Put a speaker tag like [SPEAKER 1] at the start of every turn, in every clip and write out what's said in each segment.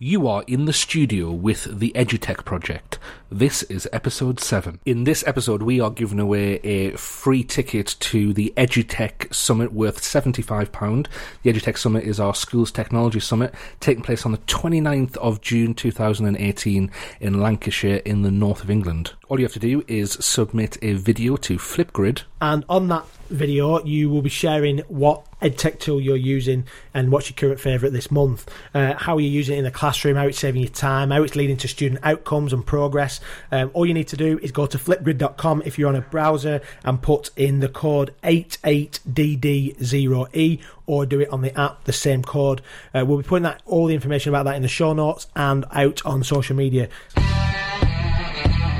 [SPEAKER 1] You are in the studio with the Edutech Project. This is episode 7. In this episode, we are giving away a free ticket to the Edutech Summit worth £75. The Edutech Summit is our school's technology summit taking place on the 29th of June 2018 in Lancashire in the north of England. All you have to do is submit a video to Flipgrid.
[SPEAKER 2] And on that video, you will be sharing what EdTech tool you're using and what's your current favourite this month, uh, how you're using it in the classroom, how it's saving you time, how it's leading to student outcomes and progress. Um, all you need to do is go to flipgrid.com if you're on a browser and put in the code 88DD0E or do it on the app, the same code. Uh, we'll be putting that all the information about that in the show notes and out on social media.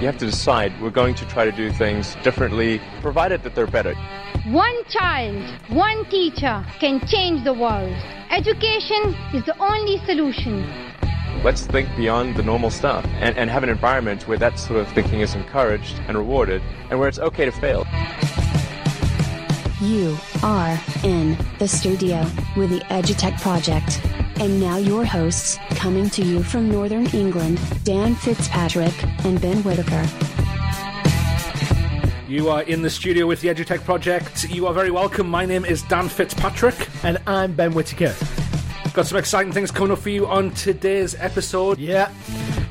[SPEAKER 3] You have to decide we're going to try to do things differently, provided that they're better.
[SPEAKER 4] One child, one teacher can change the world. Education is the only solution.
[SPEAKER 3] Let's think beyond the normal stuff and, and have an environment where that sort of thinking is encouraged and rewarded and where it's okay to fail.
[SPEAKER 5] You are in the studio with the Edutech Project. And now your hosts, coming to you from Northern England, Dan Fitzpatrick and Ben Whitaker.
[SPEAKER 1] You are in the studio with the Edutech Project. You are very welcome. My name is Dan Fitzpatrick.
[SPEAKER 2] And I'm Ben Whitaker.
[SPEAKER 1] Got some exciting things coming up for you on today's episode.
[SPEAKER 2] Yeah.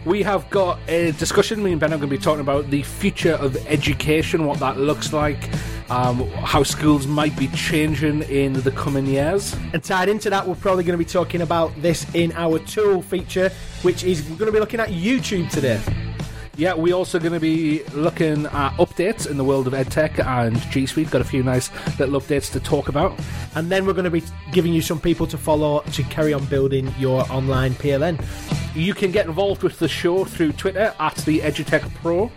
[SPEAKER 1] We have got a discussion. Me and Ben are going to be talking about the future of education, what that looks like, um, how schools might be changing in the coming years.
[SPEAKER 2] And tied into that, we're probably going to be talking about this in our tool feature, which is we're going to be looking at YouTube today.
[SPEAKER 1] Yeah, we're also going to be looking at updates in the world of EdTech and G Suite. Got a few nice little updates to talk about.
[SPEAKER 2] And then we're going to be giving you some people to follow to carry on building your online PLN.
[SPEAKER 1] You can get involved with the show through Twitter at the Edutech Pro.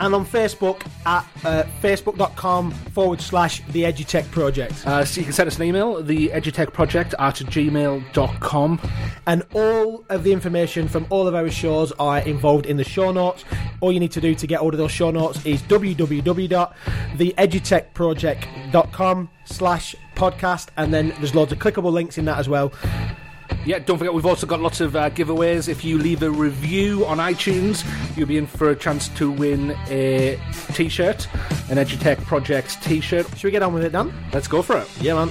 [SPEAKER 2] And on Facebook at uh, facebook.com forward slash the Edutech Project.
[SPEAKER 1] Uh, so you can send us an email, the Edutech Project at gmail.com.
[SPEAKER 2] And all of the information from all of our shows are involved in the show notes. All you need to do to get all of those show notes is www.theedutechproject.com slash podcast. And then there's loads of clickable links in that as well.
[SPEAKER 1] Yeah, don't forget we've also got lots of uh, giveaways. If you leave a review on iTunes, you'll be in for a chance to win a T-shirt, an Edutech Project T-shirt.
[SPEAKER 2] Should we get on with it, Dan?
[SPEAKER 1] Let's go for it.
[SPEAKER 2] Yeah, man.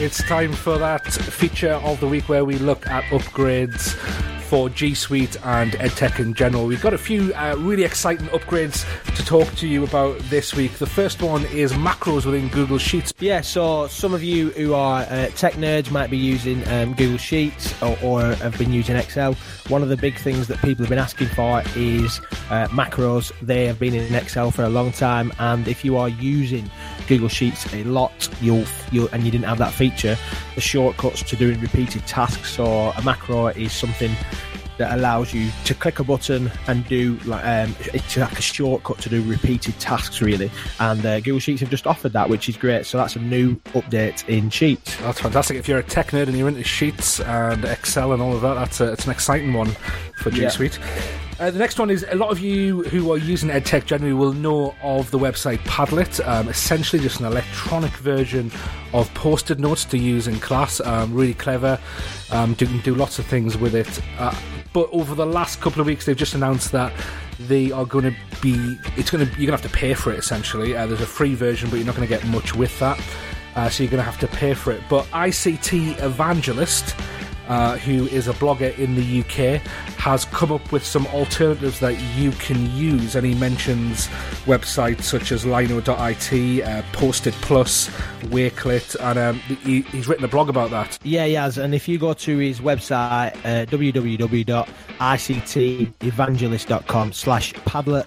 [SPEAKER 1] It's time for that feature of the week where we look at upgrades for G Suite and EdTech in general. We've got a few uh, really exciting upgrades to talk to you about this week. The first one is macros within Google Sheets.
[SPEAKER 2] Yeah, so some of you who are uh, tech nerds might be using um, Google Sheets or, or, have been using Excel. One of the big things that people have been asking for is uh, macros. They have been in Excel for a long time, and if you are using Google Sheets a lot, you'll, you'll and you didn't have that feature, the shortcuts to doing repeated tasks or a macro is something that allows you to click a button and do like um, it's like a shortcut to do repeated tasks really and uh, Google Sheets have just offered that which is great so that's a new update in Sheets
[SPEAKER 1] That's fantastic. If you're a tech nerd and you're into Sheets and Excel and all of that, that's a, it's an exciting one for G
[SPEAKER 2] Yeah.
[SPEAKER 1] Suite. Uh, the next one is a lot of you who are using EdTech generally will know of the website Padlet. Um, essentially, just an electronic version of post-it notes to use in class. Um, really clever. Um, do, lots of things with it. Uh, but over the last couple of weeks, they've just announced that they are going to be. It's going to. You're going to have to pay for it. Essentially, uh, there's a free version, but you're not going to get much with that. Uh, so you're going to have to pay for it. But ICT Evangelist uh, who is a blogger in the UK, has come up with some alternatives that you can use. And he mentions websites such as Lino.it, uh, Post-it Plus, Wakelet, and um, he, he's written a blog about that.
[SPEAKER 2] yeah he has and if you go to his website uh, www.ictevangelist.com slash padlet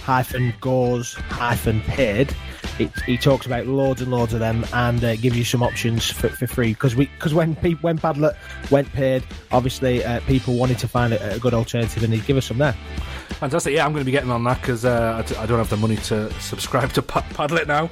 [SPEAKER 2] hyphen goes hyphen paid he talks about loads and loads of them and uh, gives you some options for, for free because we because when pe- when Padlet went paid, obviously uh, people wanted to find a, a good alternative and he'd give us some there.
[SPEAKER 1] Fantastic. Yeah, I'm going to be getting on that because uh, I d- I don't have the money to subscribe to Pa- Padlet now.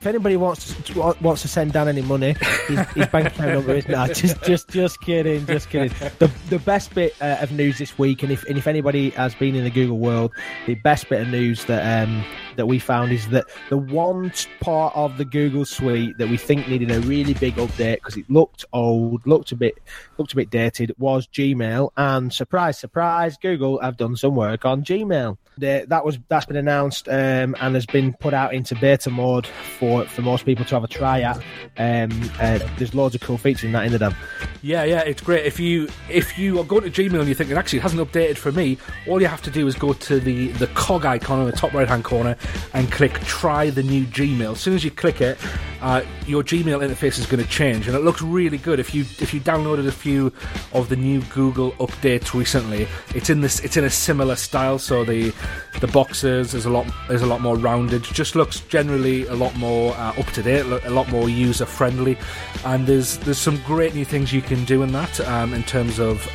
[SPEAKER 2] If anybody wants to, wants to send Dan any money, his, his bank account number is no, just just just kidding, just kidding. The the best bit uh, of news this week, and if and if anybody has been in the Google world, the best bit of news that um that we found is that the one part of the Google suite that we think needed a really big update because it looked old, looked a bit looked a bit dated was Gmail. And surprise, surprise, Google have done some work on Gmail. That was that's been announced um, and has been put out into beta mode for for most people to have a try at. Um, uh, there's loads of cool features in that, in the
[SPEAKER 1] Yeah, yeah, it's great. If you if you are going to Gmail and you're thinking actually it hasn't updated for me, all you have to do is go to the the cog icon in the top right hand corner and click try the new Gmail. As soon as you click it, uh, your Gmail interface is going to change, and it looks really good. If you if you downloaded a few of the new Google updates recently, it's in this it's in a similar style. So the the boxes is a lot is a lot more rounded. Just looks generally a lot more uh, up to date, a lot more user friendly, and there's there's some great new things you can do in that um, in terms of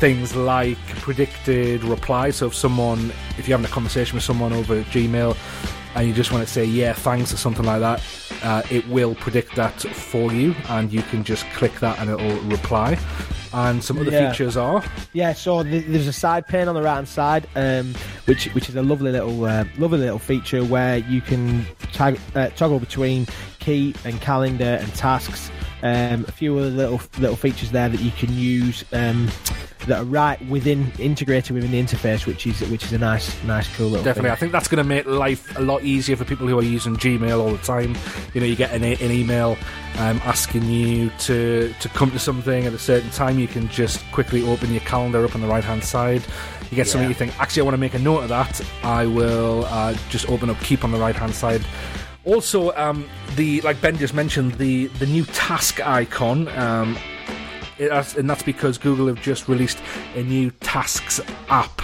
[SPEAKER 1] things like predicted replies. So if someone, if you're having a conversation with someone over Gmail and you just want to say yeah thanks or something like that, uh, it will predict that for you, and you can just click that and it'll reply. And some other yeah. features are
[SPEAKER 2] yeah. So th- there's a side pane on the right hand side, um, which which is a lovely little uh, lovely little feature where you can tag, uh, toggle between Keep and calendar and tasks. Um, a few other little little features there that you can use um, that are right within integrated within the interface, which is which is a nice nice cool little.
[SPEAKER 1] Definitely,
[SPEAKER 2] thing.
[SPEAKER 1] I think that's going to make life a lot easier for people who are using Gmail all the time. You know, you get an, an email um, asking you to to come to something at a certain time. You can just quickly open your calendar up on the right hand side. You get something you think, actually, I want to make a note of that. I will uh, just open up Keep on the right hand side also, um, the like Ben just mentioned, the the new task icon. Um, it, and that's because Google have just released a new Tasks app,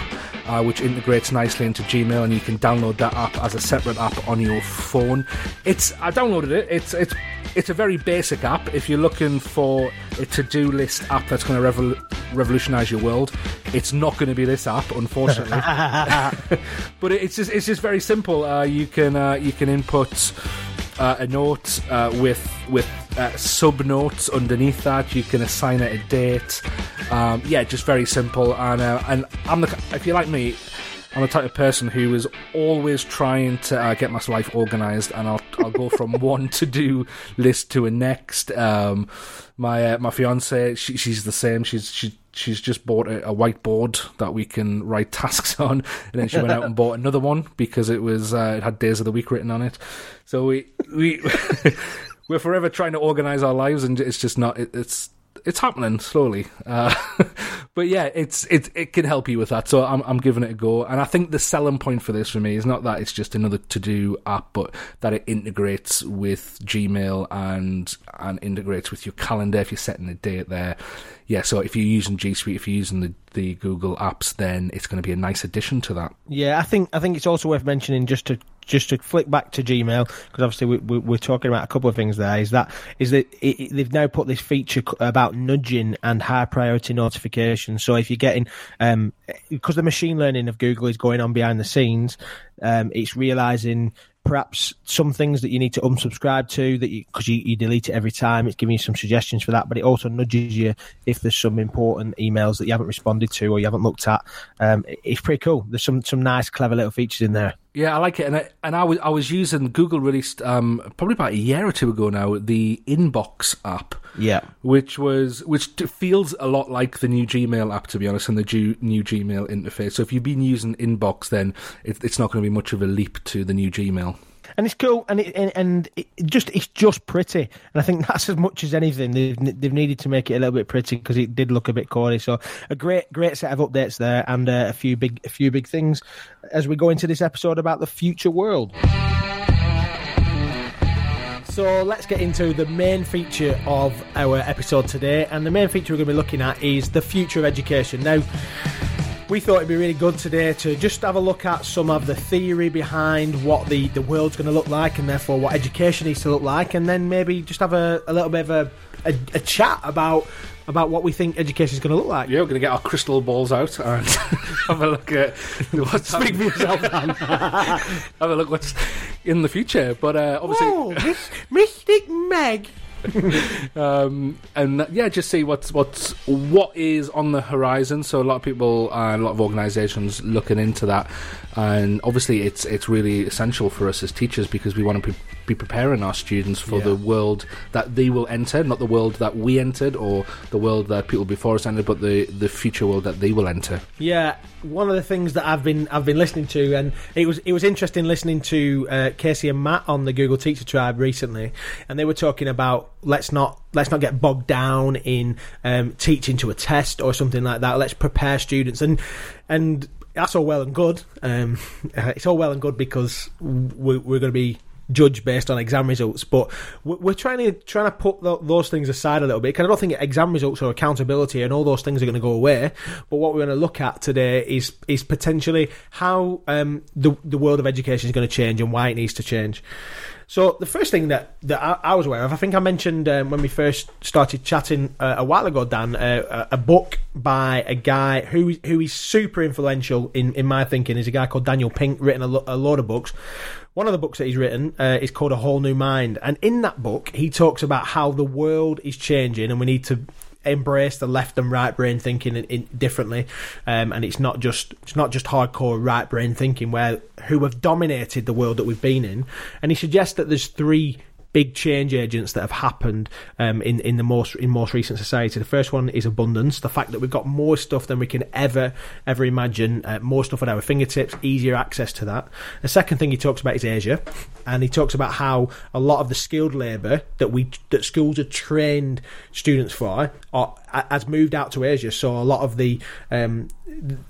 [SPEAKER 1] uh, which integrates nicely into Gmail, and you can download that app as a separate app on your phone. It's I downloaded it. It's it's it's a very basic app. If you're looking for a to-do list app that's going to revol- revolutionize your world, it's not going to be this app, unfortunately. but it's just it's just very simple. Uh, you can uh, you can input uh, a note uh, with with uh, sub notes underneath that. You can assign it a date. Um, yeah, just very simple. And uh, and I'm the if you like me, I'm the type of person who is always trying to uh, get my life organised, and I'll I'll go from one to do list to a next. Um, my uh, my fiance, she, she's the same. She's she she's just bought a, a, whiteboard that we can write tasks on, and then she went out and bought another one because it was uh, it had days of the week written on it. So we we we're forever trying to organise our lives, and it's just not. It, it's it's happening slowly. Uh, but yeah, it's it it can help you with that. So I'm I'm giving it a go. And I think the selling point for this for me is not that it's just another to do app, but that it integrates with Gmail and and integrates with your calendar if you're setting a date there. Yeah, so if you're using G Suite, if you're using the, the Google apps, then it's going to be a nice addition to that.
[SPEAKER 2] Yeah, I think I think it's also worth mentioning just to just to flick back to Gmail because obviously we, we, are talking about a couple of things there. Is that is that it, it, they've now put this feature about nudging and high priority notifications. So if you're getting um, because the machine learning of Google is going on behind the scenes, um, it's realizing perhaps some things that you need to unsubscribe to that because you, you, you, delete it every time. It's giving you some suggestions for that, but it also nudges you if there's some important emails that you haven't responded to or you haven't looked at. Um, it's pretty cool. There's some some nice, clever little features in there.
[SPEAKER 1] Yeah, I like it, and I, and I was I was using Google released um, probably about a year or two ago now the Inbox app.
[SPEAKER 2] Yeah,
[SPEAKER 1] which was which feels a lot like the new Gmail app to be honest, and the G, new Gmail interface. So if you've been using Inbox, then it, it's not going to be much of a leap to the new Gmail
[SPEAKER 2] and it's cool, and it, and, and it just it's just pretty, and I think that's as much as anything they've they've needed to make it a little bit pretty because it did look a bit corny. So a great great set of updates there, and uh, a few big a few big things as we go into this episode about the future world. So let's get into the main feature of our episode today, and the main feature we're going to be looking at is the future of education. Now we thought it'd be really good today to just have a look at some of the theory behind what the, the world's going to look like and therefore what education needs to look like, and then maybe just have a, a little bit of a, a, a chat about about what we think education is going to look like.
[SPEAKER 1] Yeah, we're going to get our crystal balls out and have a look at what's
[SPEAKER 2] Speak for yourself, Dan.
[SPEAKER 1] have a look what's in the future. But uh, obviously,
[SPEAKER 2] Oh, Miss, Mystic Meg.
[SPEAKER 1] um, and uh, yeah, just see what's what's what is on the horizon. So a lot of people, uh, a lot of organisations looking into that, and obviously it's it's really essential for us as teachers because we want to be, be preparing our students for
[SPEAKER 2] Yeah.
[SPEAKER 1] the world that they will enter, not the world that we entered or the world that people before us entered, but the the future world that they will enter.
[SPEAKER 2] Yeah, one of the things that I've been I've been listening to, and it was it was interesting listening to uh, Kasey and Matt on the Google Teacher Tribe recently, and they were talking about let's not let's not get bogged down in um, teaching to a test or something like that. Let's prepare students, and and that's all well and good. Um, it's all well and good because we're, we're going to be judged based on exam results, but we're trying to trying to put tho- those things aside a little bit because I don't think exam results or accountability and all those things are going to go away. But what we're going to look at today is is potentially how um, the the world of education is going to change and why it needs to change. So the first thing that, that I, I was aware of, I think I mentioned um, when we first started chatting uh, a while ago, Dan, uh, a book by a guy who who is super influential in, in my thinking is a guy called Daniel Pink, written a, lo- a load of books. One of the books that he's written uh, is called A Whole New Mind, and in that book he talks about how the world is changing and we need to embrace the left and right brain thinking in, in differently, um, and it's not just it's not just hardcore right brain thinking where who have dominated the world that we've been in, and he suggests that there's three big change agents that have happened um, in in the most in most recent society. The first one is abundance, the fact that we've got more stuff than we can ever ever imagine, uh, more stuff at our fingertips, easier access to that. The second thing he talks about is Asia, and he talks about how a lot of the skilled labour that we that schools are trained students for are, has moved out to Asia. So a lot of the um,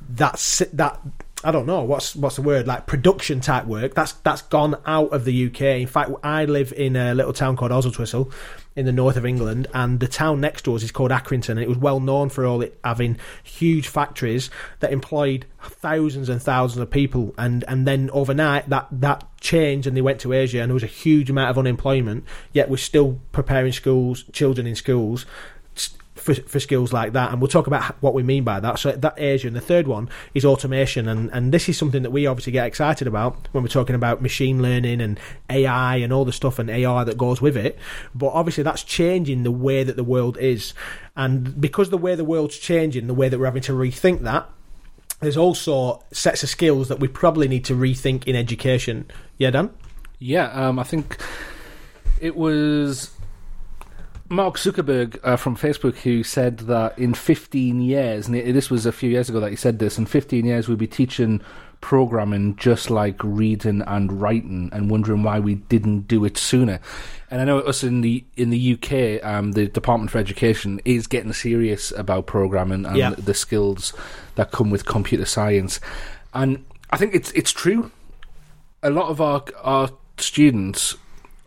[SPEAKER 2] that's that I don't know what's what's the word like production type work that's that's gone out of the UK. In fact, I live in a little town called Oswaldtwistle in the north of England, and the town next to us is called Accrington, and it was well known for all it having huge factories that employed thousands and thousands of people, and and then overnight that that changed, and they went to Asia, and there was a huge amount of unemployment. Yet we're still preparing schools, children in schools for, for skills like that, and we'll talk about what we mean by that. So that Asia, and the third one is automation, and and this is something that we obviously get excited about when we're talking about machine learning and AI and all the stuff and AI that goes with it. But obviously, that's changing the way that the world is, and because the way the world's changing, the way that we're having to rethink that. There's also sets of skills that we probably need to rethink in education. Yeah, Dan.
[SPEAKER 1] Yeah, um, I think it was Mark Zuckerberg uh, from Facebook who said that in 15 years, and this was a few years ago that he said this, in 15 years we'll be teaching programming just like reading and writing and wondering why we didn't do it sooner. And I know us in the in the UK, um, the Department for Education is getting serious about programming and
[SPEAKER 2] Yeah.
[SPEAKER 1] the skills that come with computer science. And I think it's it's true a lot of our our students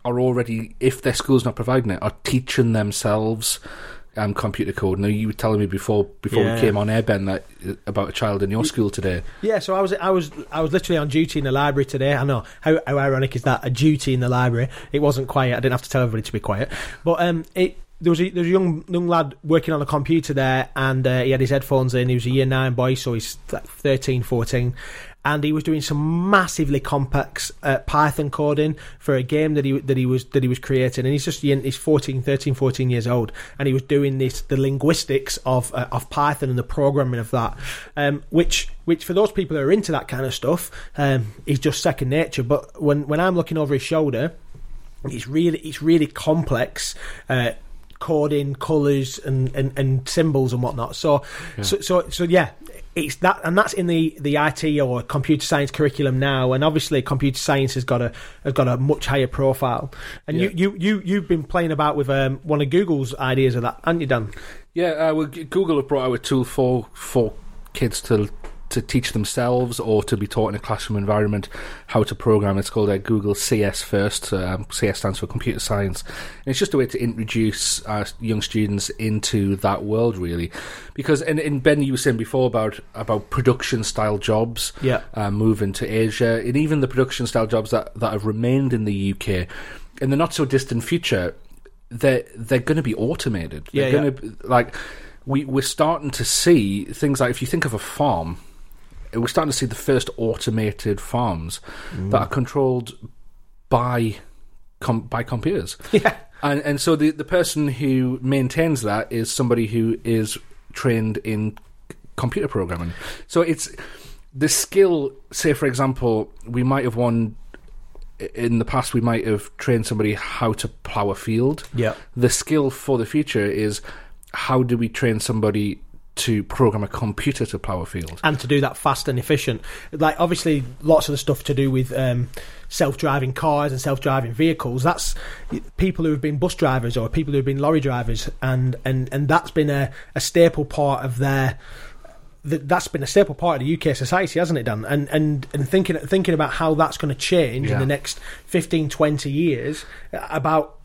[SPEAKER 1] are already, if their school's not providing it, are teaching themselves um, computer code. Now you were telling me before before
[SPEAKER 2] Yeah.
[SPEAKER 1] we came on air, Ben, that uh, about a child in your school today.
[SPEAKER 2] Yeah, so I was I was I was literally on duty in the library today. I know how, how ironic is that? A duty in the library. It wasn't quiet. I didn't have to tell everybody to be quiet. But um, it there was a, there was a young young lad working on a computer there, and uh, he had his headphones in. He was a year nine boy, so he's like 13, 14. And he was doing some massively complex uh, Python coding for a game that he that he was that he was creating, and he's just he's 14, 13, 14 years old, and he was doing this the linguistics of uh, of Python and the programming of that, um, which which for those people who are into that kind of stuff um, is just second nature. But when when I'm looking over his shoulder, it's really it's really complex. Uh, coding colors and, and, and symbols and whatnot. So, so so so yeah it's that and that's in the the IT or computer science curriculum now. And obviously computer science has got a has got a much higher profile. And
[SPEAKER 1] Yeah.
[SPEAKER 2] you, you you you've been playing about with um, one of Google's ideas of that haven't you Dan?
[SPEAKER 1] Yeah, uh, well, Google have brought out a tool for for kids to to teach themselves or to be taught in a classroom environment how to program. It's called uh, Google CS First. Um, CS stands for Computer Science. And it's just a way to introduce uh, young students into that world, really. Because, and, and Ben, you were saying before about about production style jobs
[SPEAKER 2] Yeah.
[SPEAKER 1] uh, moving to Asia, and even the production style jobs that, that have remained in the UK in the not so distant future, they're they're going to be automated. They're
[SPEAKER 2] Yeah, yeah.
[SPEAKER 1] going to like we we're starting to see things like if you think of a farm, we're starting to see the first automated farms
[SPEAKER 2] Mm.
[SPEAKER 1] that are controlled by com- by computers.
[SPEAKER 2] Yeah.
[SPEAKER 1] And and so the the person who maintains that is somebody who is trained in computer programming. So it's the skill. Say, for example, we might have won in the past. We might have trained somebody how to plow a field.
[SPEAKER 2] Yeah.
[SPEAKER 1] The skill for the future is how do we train somebody to program a computer to plow a field?
[SPEAKER 2] and to do that fast and efficient. Like obviously, lots of the stuff to do with um, self-driving cars and self-driving vehicles. That's people who have been bus drivers or people who have been lorry drivers, and and and that's been a, a staple part of their. That's been a staple part of the UK society, hasn't it, Dan? And and and thinking thinking about how that's going to change in the next 15, 20 years. About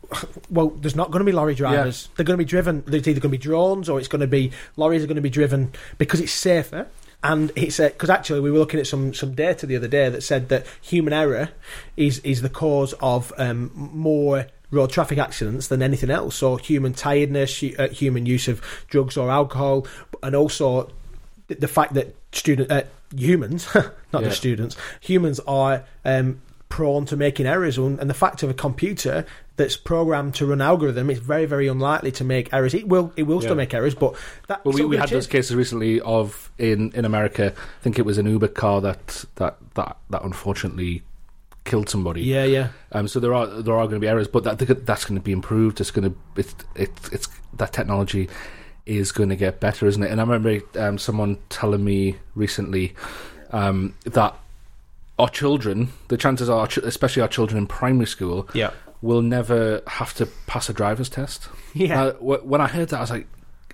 [SPEAKER 2] well, there's not going to be lorry drivers. They're going to be driven. There's either going to be drones or it's going to be lorries are going to be driven because it's safer. And it's because actually we were looking at some some data the other day that said that human error is is the cause of um, more road traffic accidents than anything else. So human tiredness, uh, human use of drugs or alcohol, and also the- fact that student uh, humans, not
[SPEAKER 1] Yeah.
[SPEAKER 2] just students, humans are um, prone to making errors, and the fact of a computer that's programmed to run algorithm it's very, very unlikely to make errors. It will, it will
[SPEAKER 1] Yeah.
[SPEAKER 2] still make errors, but that.
[SPEAKER 1] Well, we, we had those cases recently of in, in America. I think it was an Uber car that that that, that unfortunately killed somebody.
[SPEAKER 2] Yeah, yeah.
[SPEAKER 1] Um, so there are there are going to be errors, but that that's going to be improved. It's going to it's it's it's that technology is going to get better, isn't it? And I remember um, someone telling me recently um, that our children, the chances are, especially our children in primary school,
[SPEAKER 2] Yeah.
[SPEAKER 1] Will never have to pass a driver's test.
[SPEAKER 2] Yeah.
[SPEAKER 1] Uh, when I heard that, I was like,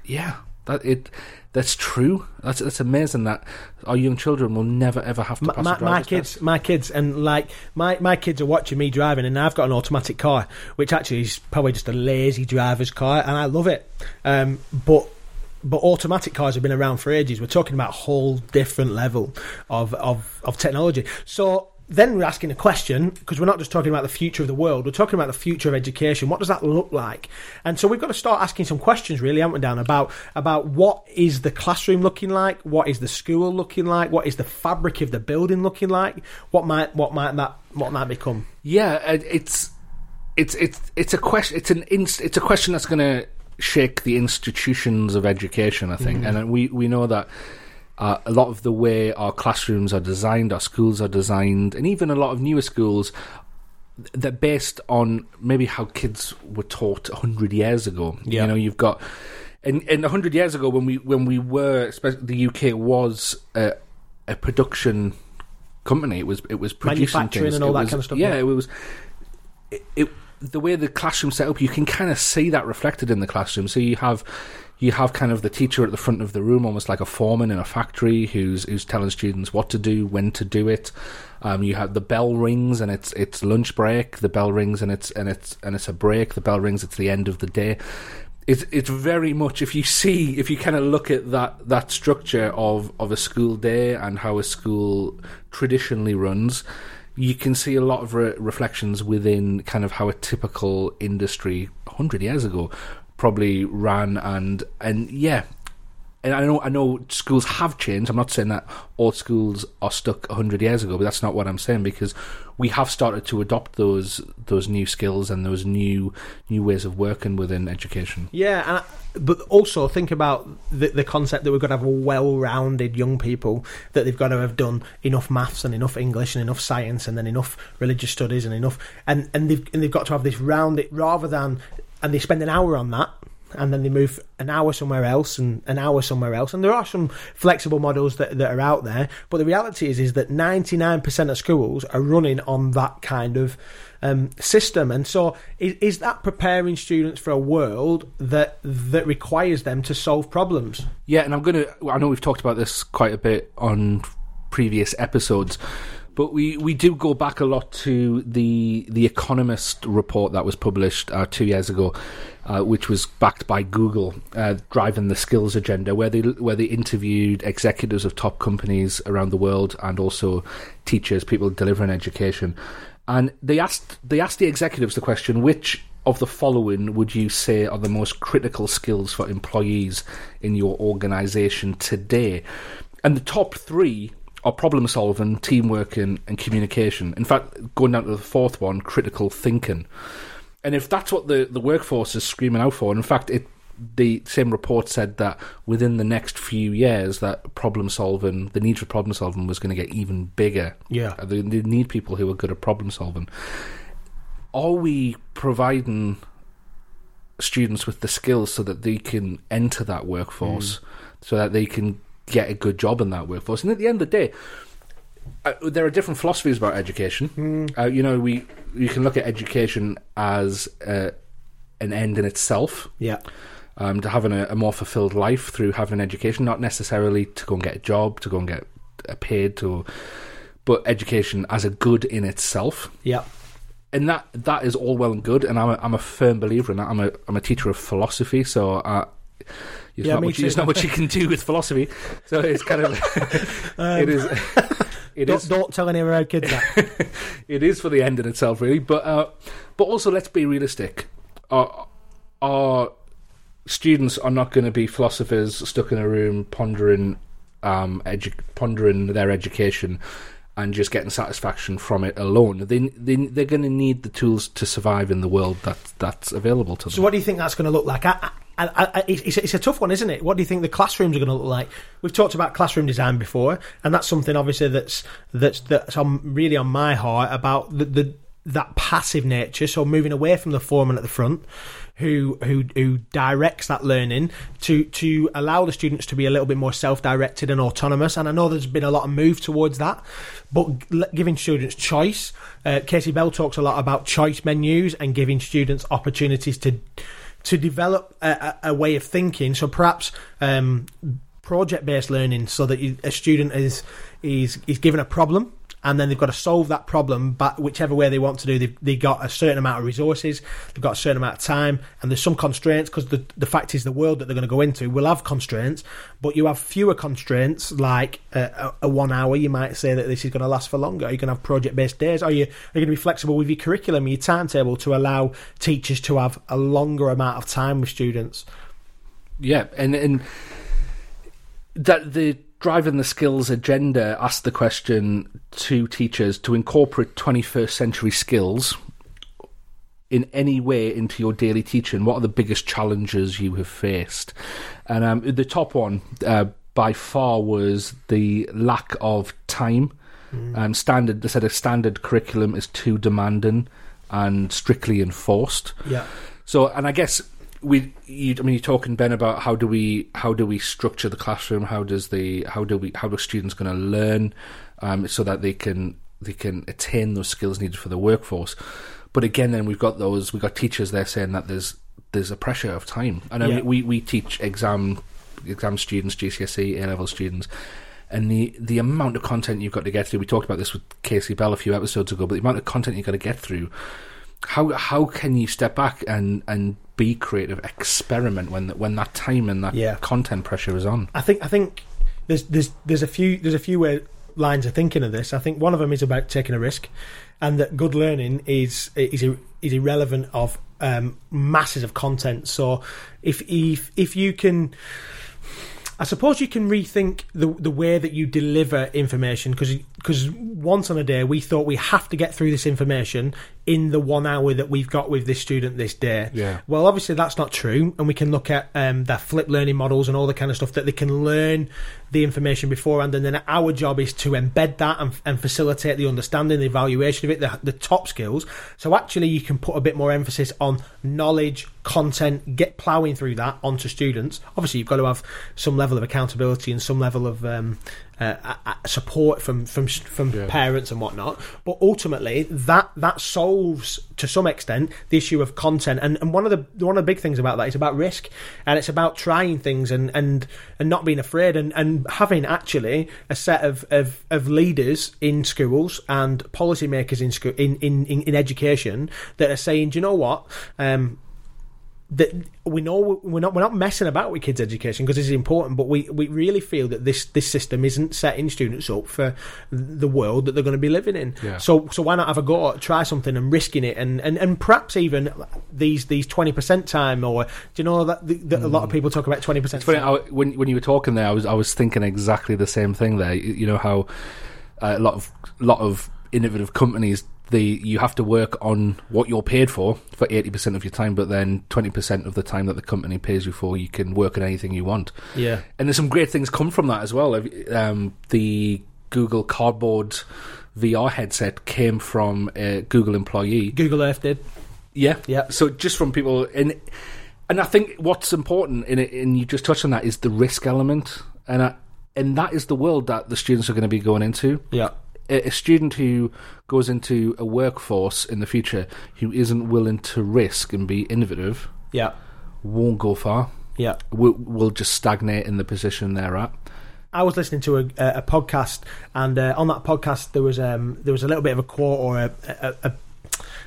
[SPEAKER 1] yeah, that it that's true. That's that's amazing that our young children will never ever have to pass
[SPEAKER 2] my,
[SPEAKER 1] a driver's
[SPEAKER 2] my
[SPEAKER 1] test.
[SPEAKER 2] kids, my kids, and like my, my kids are watching me driving, and I've got an automatic car, which actually is probably just a lazy driver's car, and I love it. Um, but but automatic cars have been around for ages. We're talking about a whole different level of of, of technology. So then we're asking a question because we're not just talking about the future of the world. We're talking about the future of education. What does that look like? And so we've got to start asking some questions, really, haven't we, Dan? About about what is the classroom looking like? What is the school looking like? What is the fabric of the building looking like? What might what might that what might become?
[SPEAKER 1] Yeah, it's it's it's it's a question. It's an inst- it's a question that's going to shake the institutions of education. I think, mm. and we we know that. Uh, a lot of the way our classrooms are designed, our schools are designed, and even a lot of newer schools, they're based on maybe how kids were taught hundred years ago.
[SPEAKER 2] Yeah.
[SPEAKER 1] You know, you've got, and and hundred years ago when we when we were, especially the UK was a, a production company. It was it was producing
[SPEAKER 2] Manufacturing
[SPEAKER 1] things.
[SPEAKER 2] and all
[SPEAKER 1] It
[SPEAKER 2] that
[SPEAKER 1] was-
[SPEAKER 2] kind of stuff,
[SPEAKER 1] Yeah,
[SPEAKER 2] yeah.
[SPEAKER 1] it was. It, it the way the classroom set up, you can kind of see that reflected in the classroom. So you have you have kind of the teacher at the front of the room, almost like a foreman in a factory, who's who's telling students what to do, when to do it. Um, you have the bell rings and it's it's lunch break. The bell rings and it's and it's and it's a break. The bell rings. It's the end of the day. It's it's very much if you see if you kind of look at that that structure of of a school day and how a school traditionally runs you can see a lot of re- reflections within kind of how a typical industry 100 years ago probably ran and and yeah and I know I know schools have changed. I'm not saying that all schools are stuck 100 years ago, but that's not what I'm saying because we have started to adopt those those new skills and those new new ways of working within education.
[SPEAKER 2] Yeah, and I, but also think about the, the concept that we've got to have well-rounded young people that they've got to have done enough maths and enough English and enough science and then enough religious studies and enough and and they've and they've got to have this rounded rather than and they spend an hour on that and then they move an hour somewhere else and an hour somewhere else. And there are some flexible models that, that are out there, but the reality is is that 99% of schools are running on that kind of um, system. And so, is, is that preparing students for a world that that requires them to solve problems?
[SPEAKER 1] Yeah, and I'm to. I know we've talked about this quite a bit on previous episodes, but we, we do go back a lot to the the Economist report that was published uh, two years ago, uh, which was backed by Google, uh, driving the skills agenda, where they where they interviewed executives of top companies around the world and also teachers, people delivering education, and they asked they asked the executives the question which of the following would you say are the most critical skills for employees in your organization today? And the top three are problem solving, teamwork, and, and communication. In fact, going down to the fourth one, critical thinking. And if that's what the, the workforce is screaming out for, and in fact, it the same report said that within the next few years, that problem solving, the need for problem solving was going to get even bigger.
[SPEAKER 2] Yeah.
[SPEAKER 1] Uh, They, they need people who are good at problem solving. Are we providing students with the skills so that they can enter that workforce, so that they can get a good job in that workforce? And at the end of the day, uh, there are different philosophies about education. Uh, you know, we you can look at education as uh, an end in itself
[SPEAKER 2] Yeah.
[SPEAKER 1] um, to having a, a more fulfilled life through having an education, not necessarily to go and get a job, to go and get paid, to, but education as a good in itself.
[SPEAKER 2] Yeah.
[SPEAKER 1] And that that is all well and good, and I'm a, I'm a firm believer in that. I'm a I'm a teacher of philosophy, so it's,
[SPEAKER 2] Yeah,
[SPEAKER 1] not
[SPEAKER 2] me
[SPEAKER 1] much, it's not much you can do with philosophy. So it's kind of it is it
[SPEAKER 2] Don't,
[SPEAKER 1] is
[SPEAKER 2] don't tell any of our kids that.
[SPEAKER 1] it is for the end in itself, really. But uh, but also, let's be realistic. Our our students are not going to be philosophers stuck in a room pondering um, edu- pondering their education and just getting satisfaction from it alone. They, they they're going to need the tools to survive in the world that that's available to them.
[SPEAKER 2] So, what do you think that's going to look like? I, I, I, it's, it's a tough one, isn't it? What do you think the classrooms are going to look like? We've talked about classroom design before, and that's something obviously that's that's that's on, really on my heart about the, the that passive nature. So moving away from the foreman at the front, who who who directs that learning to to allow the students to be a little bit more self-directed and autonomous. And I know there's been a lot of move towards that, but giving students choice. Uh, Kasey Bell talks a lot about choice menus and giving students opportunities to to develop a, a, way of thinking. So perhaps um, project-based learning, so that you, a student is is is given a problem. And then they've got to solve that problem, but whichever way they want to do, they've, they've got a certain amount of resources, they've got a certain amount of time, and there's some constraints because the, the fact is the world that they're going to go into will have constraints, but you have fewer constraints like a, a, one hour. You might say that this is going to last for longer. Are You're going to have project based days. Are you are you going to be flexible with your curriculum, your timetable to allow teachers to have a longer amount of time with students?
[SPEAKER 1] Yeah, and and that the driving the skills agenda asked the question to teachers to incorporate 21st century skills in any way into your daily teaching. What are the biggest challenges you have faced? And um, the top one uh, by far was the lack of time. Um, standard, they said a standard curriculum is too demanding and strictly enforced.
[SPEAKER 2] Yeah.
[SPEAKER 1] So, and I guess we, you, I mean, you're talking Ben about how do we, how do we structure the classroom? How does the, how do we, how are students going to learn, um, so that they can, they can attain those skills needed for the workforce? But again, then we've got those, we've got teachers there saying that there's, there's a pressure of time. And I
[SPEAKER 2] Yeah.
[SPEAKER 1] mean, we, we teach exam, exam students, GCSE, A level students. And the, the amount of content you've got to get through, we talked about this with Kasey Bell a few episodes ago, but the amount of content you've got to get through, how how can you step back and and be creative, experiment when when that time and that
[SPEAKER 2] Yeah.
[SPEAKER 1] content pressure is on?
[SPEAKER 2] I think I think there's there's there's a few there's a few way, lines of thinking of this. I think one of them is about taking a risk, and that good learning is is is irrelevant of um, masses of content. So if if if you can. I suppose you can rethink the the way that you deliver information because because once on a day we thought we have to get through this information in the one hour that we've got with this student this day.
[SPEAKER 1] Yeah.
[SPEAKER 2] Well, obviously that's not true, and we can look at um, their flip learning models and all the kind of stuff that they can learn the information beforehand, and then our job is to embed that and, and facilitate the understanding, the evaluation of it, the, the top skills. So actually, you can put a bit more emphasis on knowledge, content, get ploughing through that onto students. Obviously, you've got to have some level of accountability and some level of um, uh, support from from from
[SPEAKER 1] Yeah.
[SPEAKER 2] parents and whatnot. But ultimately, that that solves to some extent the issue of content. And, and one of the one of the big things about that is about risk, and it's about trying things and and and not being afraid and and having actually a set of of, of leaders in schools and policymakers in school in, in in in education that are saying, do you know what? Um, that we know we're not we're not messing about with kids' education because it's important, but we, we really feel that this this system isn't setting students up for the world that they're going to be living in.
[SPEAKER 1] Yeah.
[SPEAKER 2] So so why not have a go at try something and risking it and, and, and perhaps even these these twenty percent time, or do you know that, that a lot of people talk about twenty percent?
[SPEAKER 1] It's funny, I, when when you were talking there, I was I was thinking exactly the same thing there. You, you know how uh, a lot of lot of innovative companies the you have to work on what you're paid for for eighty percent of your time, but then twenty percent of the time that the company pays you for, you can work on anything you want.
[SPEAKER 2] Yeah.
[SPEAKER 1] and there's some great things come from that as well. Um, the Google Cardboard VR headset came from a Google employee.
[SPEAKER 2] Google Earth did.
[SPEAKER 1] Yeah,
[SPEAKER 2] Yeah.
[SPEAKER 1] So just from people, and and I think what's important in it, and you just touched on that, is the risk element, and I, and that is the world that the students are going to be going into.
[SPEAKER 2] Yeah.
[SPEAKER 1] A, student who goes into a workforce in the future who isn't willing to risk and be innovative
[SPEAKER 2] Yeah.
[SPEAKER 1] won't go far.
[SPEAKER 2] Yeah.
[SPEAKER 1] Will, will just stagnate in the position they're at.
[SPEAKER 2] I was listening to a, a podcast, and uh, on that podcast there was um, there was a little bit of a quote or a, a, a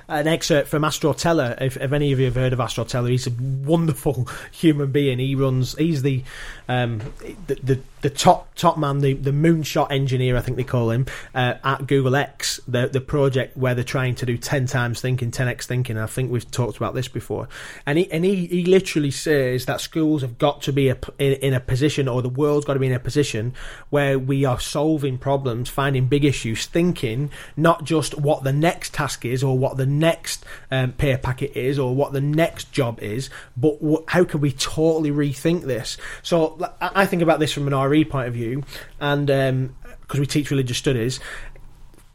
[SPEAKER 2] an excerpt from Astro Teller. If, if any of you have heard of Astro Teller, he's a wonderful human being. He runs. He's the um, the, the the top top man, the the moonshot engineer, I think they call him, uh, at Google X, the the project where they're trying to do ten times thinking, ten x thinking. I think we've talked about this before, and he and he, he literally says that schools have got to be a, in, in a position, or the world's got to be in a position where we are solving problems, finding big issues, thinking not just what the next task is or what the next um, pay packet is or what the next job is, but wh- how can we totally rethink this? So I I think about this from an Point of view, and because we teach religious studies,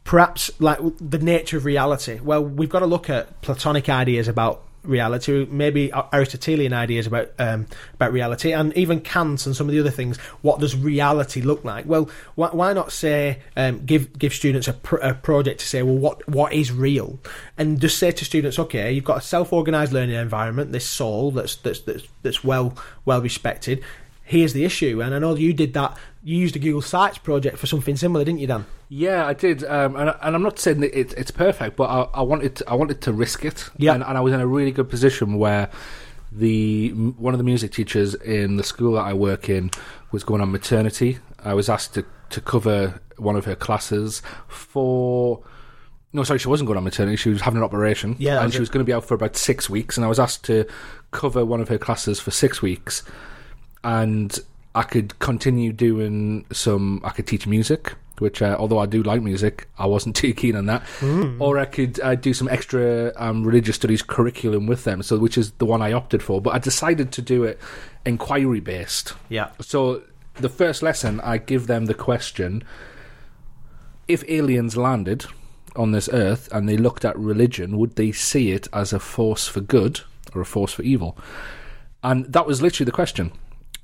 [SPEAKER 2] perhaps like the nature of reality. Well, we've got to look at Platonic ideas about reality, maybe Aristotelian ideas about um, about reality, and even Kant and some of the other things. What does reality look like? Well, why, why not say um, give give students a, pr- a project to say, well, what what is real, and just say to students, okay, you've got a self organized learning environment, this SOLE that's that's that's, that's well well respected. Here's the issue, and I know you did that. You used a Google Sites project for something similar, didn't you, Dan?
[SPEAKER 1] Yeah, I did, um, and, and I'm not saying that it, it's perfect, but I, I wanted to, I wanted to risk it.
[SPEAKER 2] Yeah.
[SPEAKER 1] and, and I was in a really good position where the one of the music teachers in the school that I work in was going on maternity. I was asked to to cover one of her classes for. No, sorry, she wasn't going on maternity. She was having an operation,
[SPEAKER 2] Yeah,
[SPEAKER 1] and she
[SPEAKER 2] it.
[SPEAKER 1] was going to be out for about six weeks. And I was asked to cover one of her classes for six weeks, and I could continue doing some. I could teach music, which uh, although I do like music, I wasn't too keen on that. Or I could uh, do some extra um, religious studies curriculum with them, so which is the one I opted for. But I decided to do it inquiry based.
[SPEAKER 2] Yeah.
[SPEAKER 1] So the first lesson, I give them the question: If aliens landed on this earth and they looked at religion, would they see it as a force for good or a force for evil? And that was literally the question.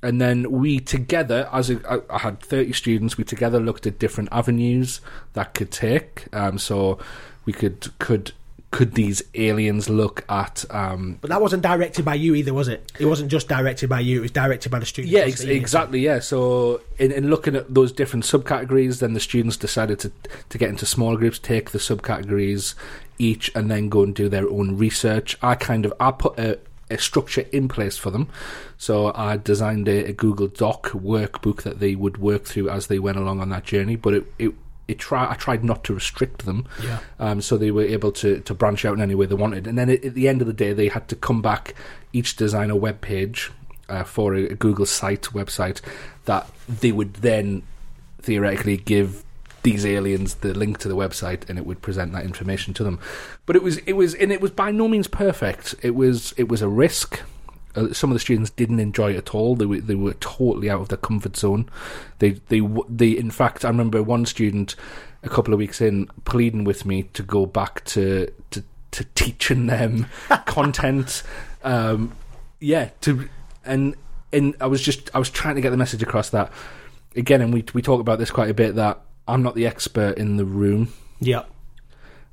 [SPEAKER 1] And then we together, as a, I, I had 30 students, we together looked at different avenues that could take. Um, so we could could could these aliens look at um,
[SPEAKER 2] But that wasn't directed by you either, was it? It wasn't just directed by you; it was directed by the students.
[SPEAKER 1] Yeah, ex- exactly. Yeah. So, in, in looking at those different subcategories, then the students decided to to get into smaller groups, take the subcategories each, and then go and do their own research. I kind of I put a, a structure in place for them. So I designed a, a Google Doc workbook that they would work through as they went along on that journey. But it. it it try, I tried not to restrict them,
[SPEAKER 2] Yeah.
[SPEAKER 1] um, so they were able to, to branch out in any way they wanted. And then at, at the end of the day, they had to come back, each design a web page uh, for a, a Google site website that they would then theoretically give these aliens the link to the website and it would present that information to them. But it was it was and it was by no means perfect. It was it was a risk. Uh, some of the students didn't enjoy it at all. They were they were totally out of their comfort zone. They they they in fact i remember one student a couple of weeks in pleading with me to go back to to to teaching them content. Um yeah to and and i was just i was trying to get the message across that. Again and we we talk about this quite a bit that i'm not the expert in the room.
[SPEAKER 2] Yeah,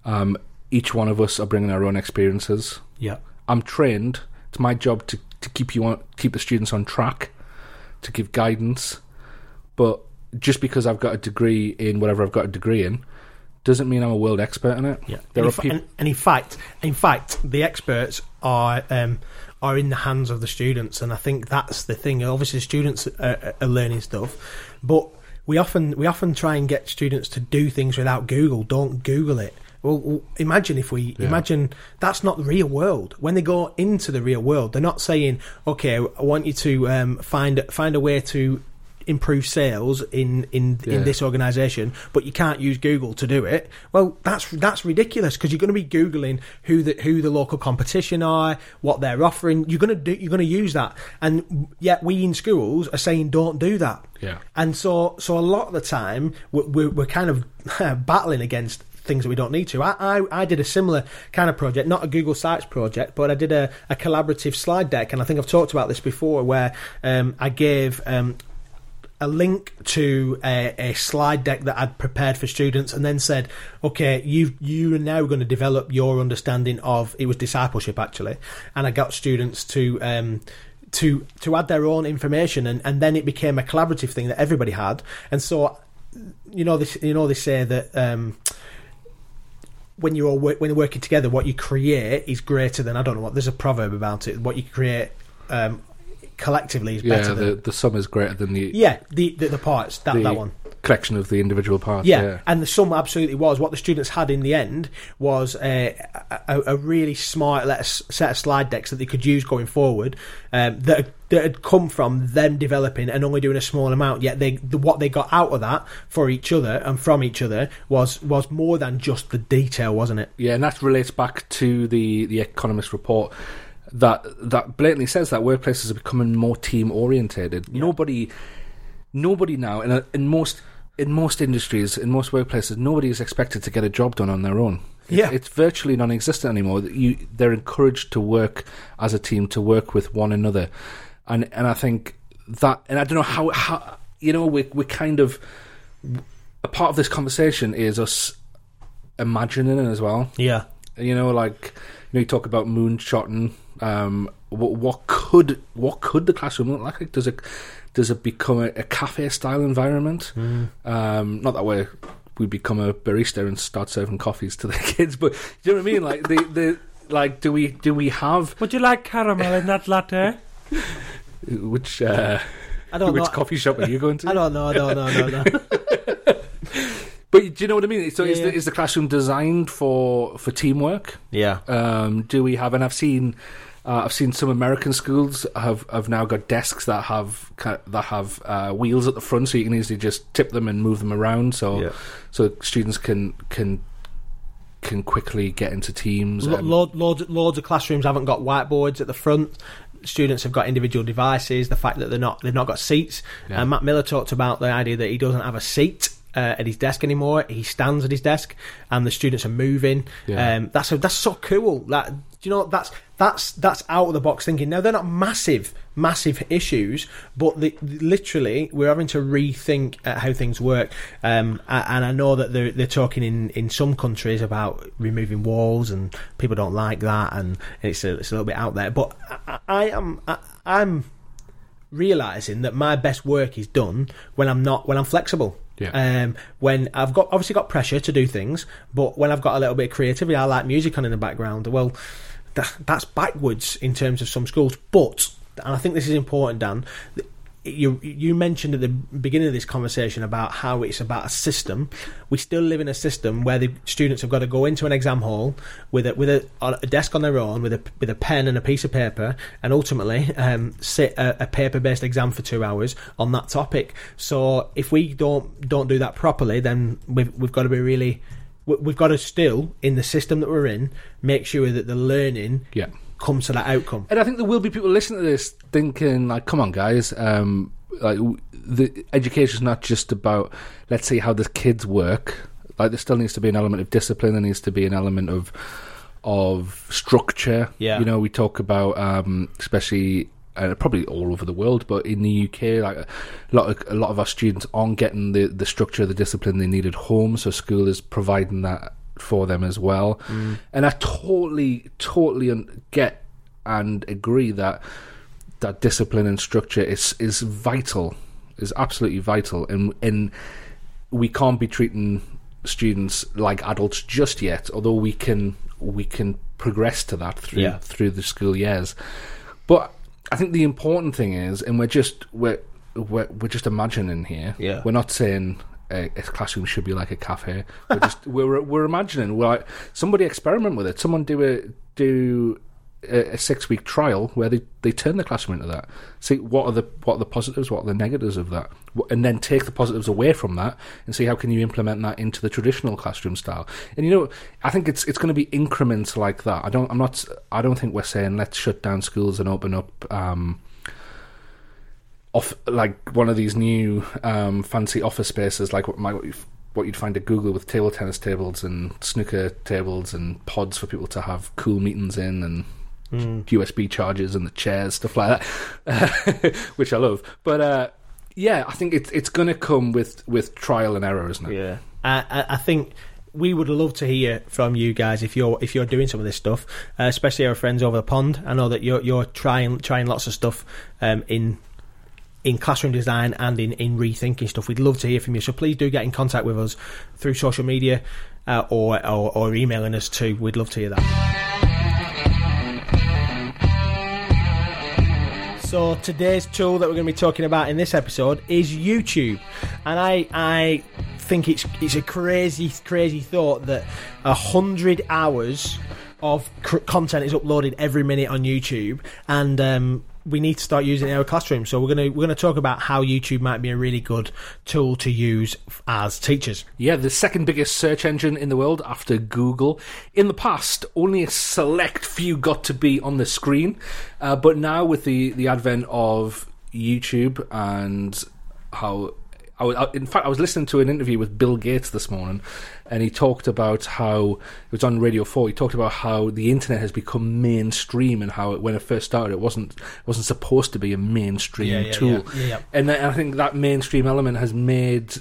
[SPEAKER 1] um each one of us are bringing our own experiences.
[SPEAKER 2] Yeah,
[SPEAKER 1] i'm trained. It's my job to to keep you on keep the students on track to give guidance. But just because i've got a degree in whatever i've got a degree in doesn't mean i'm a world expert in it.
[SPEAKER 2] Yeah.
[SPEAKER 1] there
[SPEAKER 2] and,
[SPEAKER 1] are
[SPEAKER 2] in
[SPEAKER 1] people
[SPEAKER 2] and, and in fact, in fact, the experts are um, are in the hands of the students, and I think that's the thing. Obviously, students are, are learning stuff, but we often we often try and get students to do things without Google. Don't Google it. Well, imagine if we imagine that's not the real world. When they go into the real world, they're not saying, "Okay, I want you to um, find find a way to improve sales in in,
[SPEAKER 1] Yeah.
[SPEAKER 2] in this organization, but you can't use Google to do it." Well, that's that's ridiculous because you're going to be googling who the who the local competition are, what they're offering. You're going to do you're going to use that, and yet we in schools are saying don't do that.
[SPEAKER 1] Yeah.
[SPEAKER 2] And so, so a lot of the time, we're, we're, we're kind of battling against things that we don't need to. I, I, I did a similar kind of project, not a Google Sites project, but I did a, a collaborative slide deck, and I think I've talked about this before, where um, I gave. Um, a link to a, a slide deck that I'd prepared for students, and then said, "Okay, you you are now going to develop your understanding of it was discipleship actually," and I got students to um, to to add their own information, and, and then it became a collaborative thing that everybody had, and so you know this you know they say that. Um, when you're when you're working together, what you create is greater than I don't know what. There's a proverb about it. What you create um, collectively is better
[SPEAKER 1] Yeah,
[SPEAKER 2] than
[SPEAKER 1] the, the sum is greater than the,
[SPEAKER 2] yeah the, the the parts that
[SPEAKER 1] the
[SPEAKER 2] that one.
[SPEAKER 1] collection of the individual parts.
[SPEAKER 2] Yeah,
[SPEAKER 1] Yeah.
[SPEAKER 2] and the sum absolutely was. What the students had in the end was a, a, a really smart set of slide decks that they could use going forward um, that, that had come from them developing and only doing a small amount. Yet they the, what they got out of that for each other and from each other was was more than just the detail, wasn't it?
[SPEAKER 1] Yeah, and that relates back to the the Economist report that that blatantly says that workplaces are becoming more team orientated. Nobody, nobody now, in, a, in most in most industries, in most workplaces, nobody is expected to get a job done on their own. It's-
[SPEAKER 2] Yeah.
[SPEAKER 1] it's virtually non-existent anymore. You, they're encouraged to work as a team, to work with one another, and and I think that, and I don't know how how you know we we kind of a part of this conversation is us imagining it as well.
[SPEAKER 2] Yeah,
[SPEAKER 1] You know, like you know, you talk about moonshotting. Um, what, what could what could the classroom look like? Does it does it become a, a cafe style environment? Um, not that way we become a barista and start serving coffees to the kids, but do you know what I mean? Like the the like do we do we have
[SPEAKER 6] Would you like caramel in that latte?
[SPEAKER 1] which uh,
[SPEAKER 2] I don't
[SPEAKER 1] which
[SPEAKER 2] know.
[SPEAKER 1] coffee shop are you going to?
[SPEAKER 2] I don't know. I don't know. I don't know.
[SPEAKER 1] But do you know what I mean? So is,
[SPEAKER 2] Yeah.
[SPEAKER 1] the, is the classroom designed for for teamwork?
[SPEAKER 2] yeah,
[SPEAKER 1] Um, do we have? And I've seen, uh, I've seen some American schools have have now got desks that have that have uh, wheels at the front, so you can easily just tip them and move them around. So
[SPEAKER 2] Yeah.
[SPEAKER 1] so students can can can quickly get into teams.
[SPEAKER 2] Lo-
[SPEAKER 1] Um,
[SPEAKER 2] load, loads, loads of classrooms haven't got whiteboards at the front. Students have got individual devices. The fact that they're not they've not got seats.
[SPEAKER 1] Yeah.
[SPEAKER 2] Uh, Matt Miller talked about the idea that he doesn't have a seat. Uh, at his desk anymore, he stands at his desk, and the students are moving.
[SPEAKER 1] Yeah.
[SPEAKER 2] Um, that's that's so cool. That do you know that's that's that's out of the box thinking. Now they're not massive, massive issues, but the, literally we're having to rethink uh, how things work. Um, and I know that they're they're talking in, in some countries about removing walls, and people don't like that, and it's a, it's a little bit out there. But I, I am I, I'm realizing that my best work is done when I'm not when I'm flexible.
[SPEAKER 1] Yeah.
[SPEAKER 2] Um, when I've got obviously got pressure to do things, but when I've got a little bit of creativity, I like music on in the background. Well, that, that's backwards in terms of some schools, but and I think this is important, Dan. You you mentioned at the beginning of this conversation about how it's about a system. We still live in a system where the students have got to go into an exam hall with a with a, a desk on their own, with a with a pen and a piece of paper, and ultimately um, sit a, a paper based exam for two hours on that topic. So if we don't don't do that properly, then we've we've got to be really we've got to still in the system that we're in make sure that the learning
[SPEAKER 1] Yeah.
[SPEAKER 2] comes to that outcome.
[SPEAKER 1] And I think there will be people listening to this thinking, like, come on, guys, um, like the education is not just about let's see how the kids work. Like, there still needs to be an element of discipline. There needs to be an element of of structure.
[SPEAKER 2] Yeah.
[SPEAKER 1] you know, we talk about um, especially. Uh, probably all over the world, but in the UK, like a lot of a lot of our students aren't getting the, the structure, the discipline they need at home. So school is providing that for them as well. And I totally, totally get and agree that that discipline and structure is is vital, is absolutely vital, and and we can't be treating students like adults just yet. Although we can we can progress to that through
[SPEAKER 2] Yeah.
[SPEAKER 1] through the school years, but I think the important thing is, and we're just we're we're, we're just imagining here.
[SPEAKER 2] Yeah.
[SPEAKER 1] we're not saying a, a classroom should be like a cafe. We're just we're we're imagining we're like somebody experiment with it. Someone do a do a, a six week trial where they, they turn the classroom into that. See what are the what are the positives, what are the negatives of that, and then take the positives away from that and see how can you implement that into the traditional classroom style. And you know, I think it's it's going to be increments like that. I don't I'm not I don't think we're saying let's shut down schools and open up. Um, off like one of these new um, fancy office spaces, like what, what you'd find at Google with table tennis tables and snooker tables and pods for people to have cool meetings in and USB chargers and the chairs, stuff like that, which I love. But uh, yeah, I think it's it's going to come with with trial and error, isn't it?
[SPEAKER 2] Yeah, I, I, I think we would love to hear from you guys if you're if you're doing some of this stuff, uh, especially our friends over the pond. I know that you're you're trying trying lots of stuff um, in in classroom design and in, in rethinking stuff. We'd love to hear from you. So please do get in contact with us through social media uh, or, or or emailing us too. We'd love to hear that. So today's tool that we're going to be talking about in this episode is YouTube, and I I think it's it's a crazy crazy thought that a hundred hours of cr- content is uploaded every minute on YouTube, and um, we need to start using in our classroom. So we're gonna we're gonna talk about how YouTube might be a really good tool to use as teachers.
[SPEAKER 1] Yeah, the second biggest search engine in the world after Google. In the past, only a select few got to be on the screen, uh, but now with the the advent of YouTube and how. I was, I- in fact, I was listening to an interview with Bill Gates this morning, and he talked about how it was on Radio Four. He talked about how the internet has become mainstream, and how it, when it first started, it wasn't it wasn't supposed to be a mainstream
[SPEAKER 2] Yeah, yeah,
[SPEAKER 1] tool.
[SPEAKER 2] yeah.
[SPEAKER 1] And I I think that mainstream element has made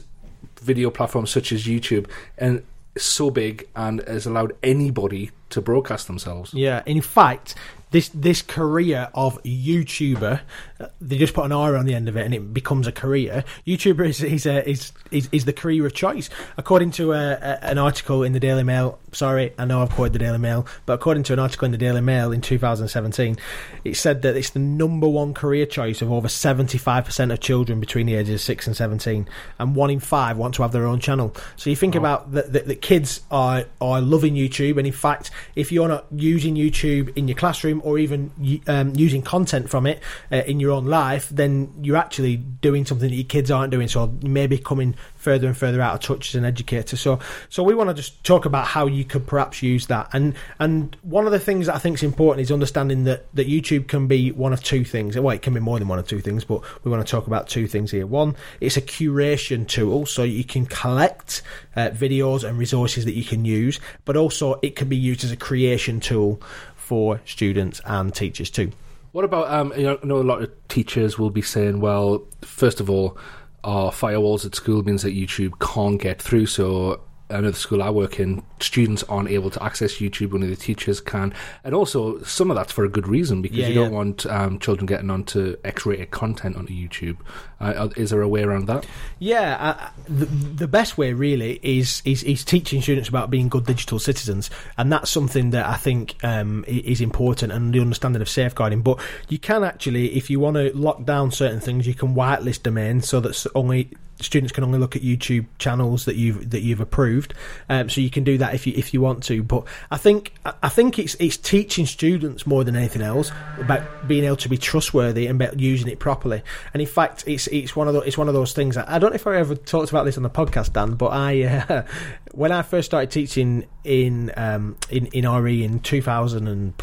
[SPEAKER 1] video platforms such as YouTube and so big and has allowed anybody to broadcast themselves.
[SPEAKER 2] Yeah, in fact, this this career of YouTuber, uh, they just put an R on the end of it, and it becomes a career. YouTuber is is a, is, is is the career of choice, according to a, a, an article in the Daily Mail. Sorry, I know I've quoted the Daily Mail, but according to an article in the Daily Mail in 2017, it said that it's the number one career choice of over 75 percent of children between the ages of six and 17, and one in five want to have their own channel. So you think about that that that kids are are loving YouTube, and in fact, if you're not using YouTube in your classroom or even um, using content from it uh, in your own life, then you're actually doing something that your kids aren't doing. So maybe coming further and further out of touch as an educator. So, so we want to just talk about how you could perhaps use that. And and one of the things that I think is important is understanding that that YouTube can be one of two things. Well, it can be more than one of two things, but we want to talk about two things here. One, it's a curation tool, so you can collect uh, videos and resources that you can use, but also it can be used as a creation tool for students and teachers too.
[SPEAKER 1] What about, um, you know, I know a lot of teachers will be saying, well, first of all, our firewalls at school means that YouTube can't get through, so The school I work in, students aren't able to access YouTube, only the teachers can. And also, some of that's for a good reason, because
[SPEAKER 2] Yeah,
[SPEAKER 1] you
[SPEAKER 2] yeah.
[SPEAKER 1] don't want um, children getting onto X-rated content onto YouTube. Uh, is there a way around that?
[SPEAKER 2] Yeah, uh, the, the best way really is, is is teaching students about being good digital citizens, and that's something that I think um, is important and the understanding of safeguarding. But you can actually, if you want to lock down certain things, you can whitelist domains so that only students can only look at YouTube channels that you've that you've approved. Um, so you can do that if you if you want to. But I think I think it's it's teaching students more than anything else about being able to be trustworthy and about using it properly. And in fact, it's it's one of the, it's one of those things. I, I don't know if I ever talked about this on the podcast, Dan, but I uh, when I first started teaching in um, in in RE in two thousand and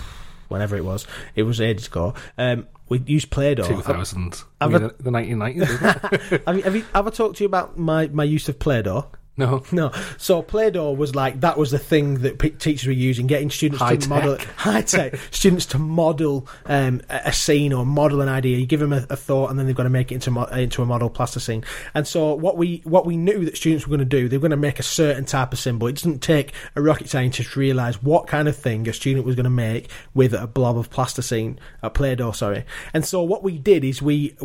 [SPEAKER 2] whenever it was, it was ages ago. Um, we used Play-Doh.
[SPEAKER 1] 2000. I
[SPEAKER 2] I've
[SPEAKER 1] mean, the, the 1990s, isn't it?
[SPEAKER 2] have, you, have you ever talked to you about my, my use of Play-Doh?
[SPEAKER 1] No.
[SPEAKER 2] No. So Play-Doh was like that was the thing that p- teachers were using, getting students
[SPEAKER 1] High
[SPEAKER 2] to model high tech students to model um, a scene or model an idea. You give them a, a thought, and then they've got to make it into mo- into a model plasticine. And so what we what we knew that students were going to do, they were going to make a certain type of symbol. It doesn't take a rocket scientist to realize what kind of thing a student was going to make with a blob of plasticine, a Play-Doh, sorry. And so what we did is we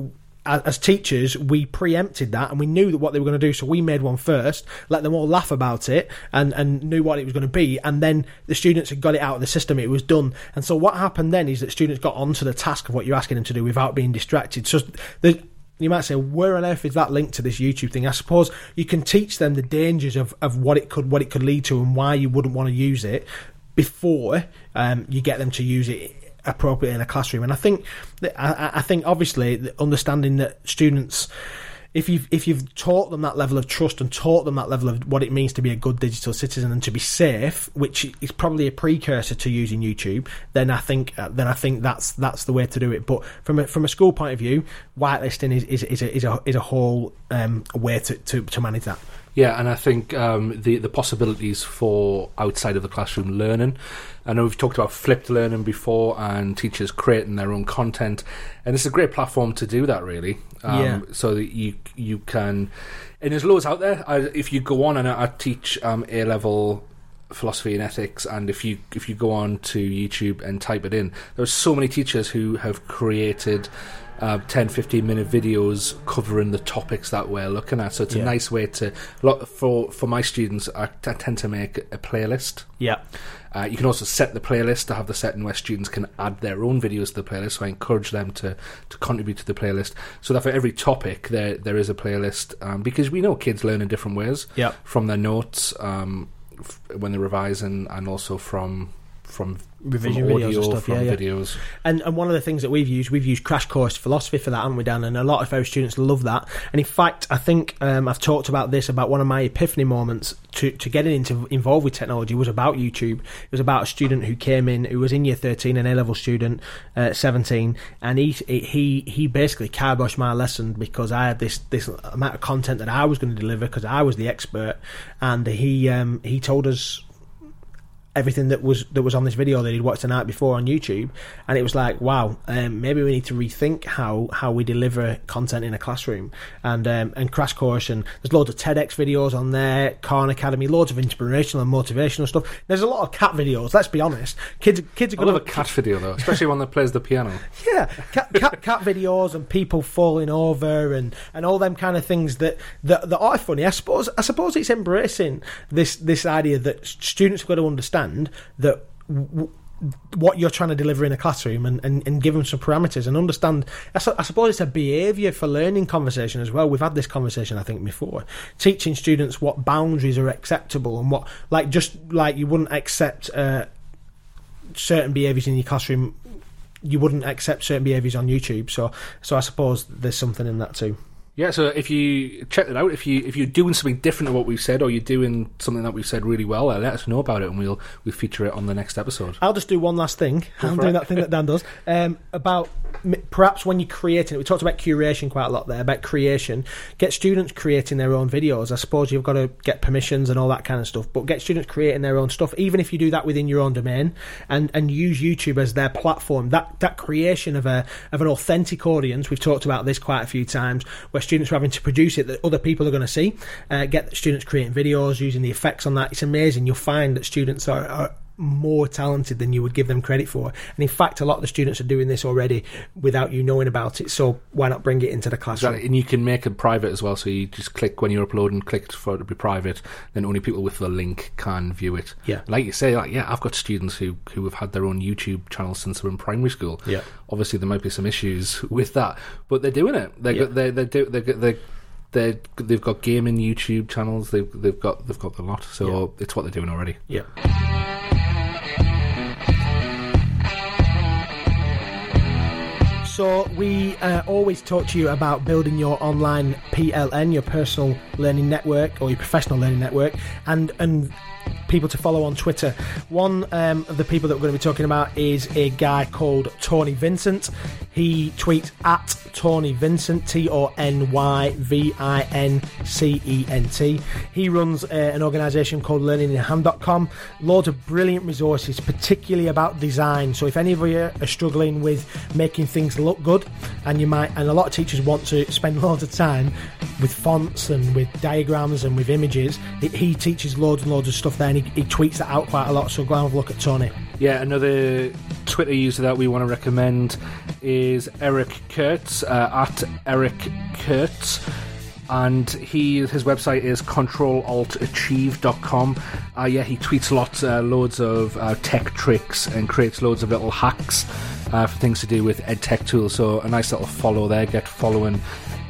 [SPEAKER 2] as teachers, we preempted that and we knew that what they were going to do. So we made one first, let them all laugh about it, and, and knew what it was going to be. And then the students had got it out of the system; it was done. And so what happened then is that students got onto the task of what you're asking them to do without being distracted. So you might say, where on earth is that linked to this YouTube thing? I suppose you can teach them the dangers of, of what it could what it could lead to and why you wouldn't want to use it before um, you get them to use it appropriately in a classroom. And I think I, I think obviously understanding that students if you've if you've taught them that level of trust and taught them that level of what it means to be a good digital citizen and to be safe, which is probably a precursor to using YouTube, then I think uh, then I think that's that's the way to do it. But from a, from a school point of view, whitelisting is is, is a is a, is a whole um, way to, to, to manage that.
[SPEAKER 1] Yeah, and I think um, the the possibilities for outside of the classroom learning. I know we've talked about flipped learning before, and teachers creating their own content, and it's a great platform to do that. Really, um,
[SPEAKER 2] Yeah.
[SPEAKER 1] So that you you can, and there's loads out there. I, if you go on and I, I teach um, A level philosophy and ethics and if you if you go on to YouTube and type it in there's so many teachers who have created uh, 10 15 minute videos covering the topics that we're looking at so it's
[SPEAKER 2] Yeah.
[SPEAKER 1] a nice way to for for my students I, I tend to make a playlist
[SPEAKER 2] Yeah,
[SPEAKER 1] uh, you can also set the playlist to have the setting where students can add their own videos to the playlist. So I encourage them to, to contribute to the playlist. So that for every topic there there is a playlist um, because we know kids learn in different ways.
[SPEAKER 2] Yeah.
[SPEAKER 1] From their notes um, f- when they're revising, and also from from
[SPEAKER 2] Revision
[SPEAKER 1] from
[SPEAKER 2] videos and
[SPEAKER 1] audio,
[SPEAKER 2] stuff,
[SPEAKER 1] from
[SPEAKER 2] yeah, yeah.
[SPEAKER 1] videos.
[SPEAKER 2] And and one of the things that we've used, we've used Crash Course Philosophy for that, haven't we, Dan? And a lot of our students love that. And in fact, I think um, I've talked about this about one of my epiphany moments to, to getting into involved with technology was about YouTube. It was about a student who came in who was in year thirteen, an A level student, uh, seventeen, and he he he basically kiboshed my lesson because I had this this amount of content that I was going to deliver because I was the expert, and he um, he told us everything that was that was on this video that he'd watched the night before on YouTube, and it was like, wow, um, maybe we need to rethink how how we deliver content in a classroom. And um, and Crash Course, and there's loads of TEDx videos on there, Khan Academy, loads of inspirational and motivational stuff. There's a lot of cat videos. Let's be honest, kids kids are
[SPEAKER 1] I
[SPEAKER 2] going
[SPEAKER 1] love a cat video though, especially one that plays the piano.
[SPEAKER 2] yeah, cat, cat, cat videos and people falling over and, and all them kind of things that, that that are funny. I suppose I suppose it's embracing this this idea that students have got to understand that. W- what you're trying to deliver in a classroom and, and, and give them some parameters and understand I, su- I suppose it's a behaviour for learning conversation as well we've had this conversation I think before teaching students what boundaries are acceptable and what like just like you wouldn't accept uh, certain behaviours in your classroom you wouldn't accept certain behaviours on YouTube. So, so I suppose there's something in that too.
[SPEAKER 1] Yeah, so if you check that out, if you if you're doing something different to what we've said, or you're doing something that we've said really well, uh, let us know about it, and we'll we'll feature it on the next episode.
[SPEAKER 2] I'll just do one last thing. I'm doing
[SPEAKER 1] it.
[SPEAKER 2] that thing that Dan does um, about perhaps when you're creating it. We talked about curation quite a lot there. About creation, get students creating their own videos. I suppose you've got to get permissions and all that kind of stuff. But get students creating their own stuff, even if you do that within your own domain, and and use YouTube as their platform. That that creation of a of an authentic audience. We've talked about this quite a few times, where students are having to produce it that other people are going to see. Uh, get students creating videos using the effects on that. It's amazing. You'll find that students are. are more talented than you would give them credit for. And in fact, a lot of the students are doing this already without you knowing about it. So why not bring it into the classroom?
[SPEAKER 1] Exactly. And you can make it private as well. So you just click when you're uploading, click for it to be private. Then only people with the link can view it.
[SPEAKER 2] Yeah.
[SPEAKER 1] Like you say, like yeah, I've got students who who have had their own YouTube channel since they were in primary school.
[SPEAKER 2] Yeah.
[SPEAKER 1] Obviously, there might be some issues with that, but they're doing it. They're
[SPEAKER 2] Yeah.
[SPEAKER 1] they they do they they they they've got gaming YouTube channels. They've they've got they've got a lot. So it's what they're doing already.
[SPEAKER 2] Yeah. So we uh, always talk to you about building your online PLN, your personal learning network or your professional learning network, and and people to follow on Twitter. One um, of the people that we're going to be talking about is a guy called Tony Vincent. He tweets at Tony Vincent, T O N Y V I N C E N T. He runs uh, an organisation called learninginhand.com. Loads of brilliant resources, particularly about design. So if any of you are struggling with making things look good, and you might, and a lot of teachers want to spend loads of time with fonts and with diagrams and with images, he, he teaches loads and loads of stuff there, and he, he tweets that out quite a lot. So go and have a look at Tony.
[SPEAKER 1] Yeah, another Twitter user that we want to recommend is Eric Curts uh, at Eric Curts. And he his website is controlaltachieve.com. Uh, yeah, he tweets lots, uh, loads of uh, tech tricks and creates loads of little hacks uh, for things to do with ed tech tools. So a nice little follow there. Get following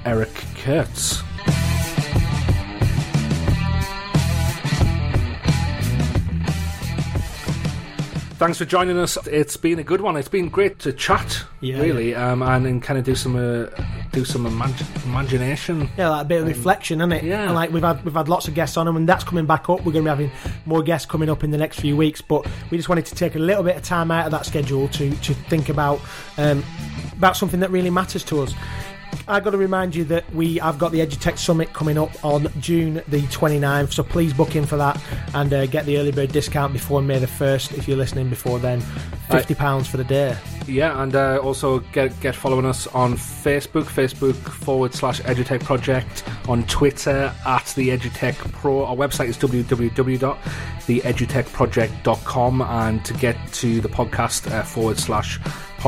[SPEAKER 1] Eric Curts. Thanks for joining us. It's been a good one. It's been great to chat,
[SPEAKER 2] Yeah,
[SPEAKER 1] really, Um, and, and kind of do some uh, do some imag- imagination.
[SPEAKER 2] Yeah, like a bit of reflection, isn't it?
[SPEAKER 1] yeah.
[SPEAKER 2] And like we've had we've had lots of guests on and that's coming back up. We're going to be having more guests coming up in the next few weeks, but we just wanted to take a little bit of time out of that schedule to to think about um, about something that really matters to us. I've got to remind you that we I've got the EduTech Summit coming up on June the 29th, so please book in for that and uh, get the early bird discount before May the 1st if you're listening before then. £50 for the day.
[SPEAKER 1] Yeah, and uh, also get get following us on Facebook, Facebook forward slash Edutech Project, on Twitter at the Edutech Pro. Our website is www.theedutechproject.com, and to get to the podcast uh, forward slash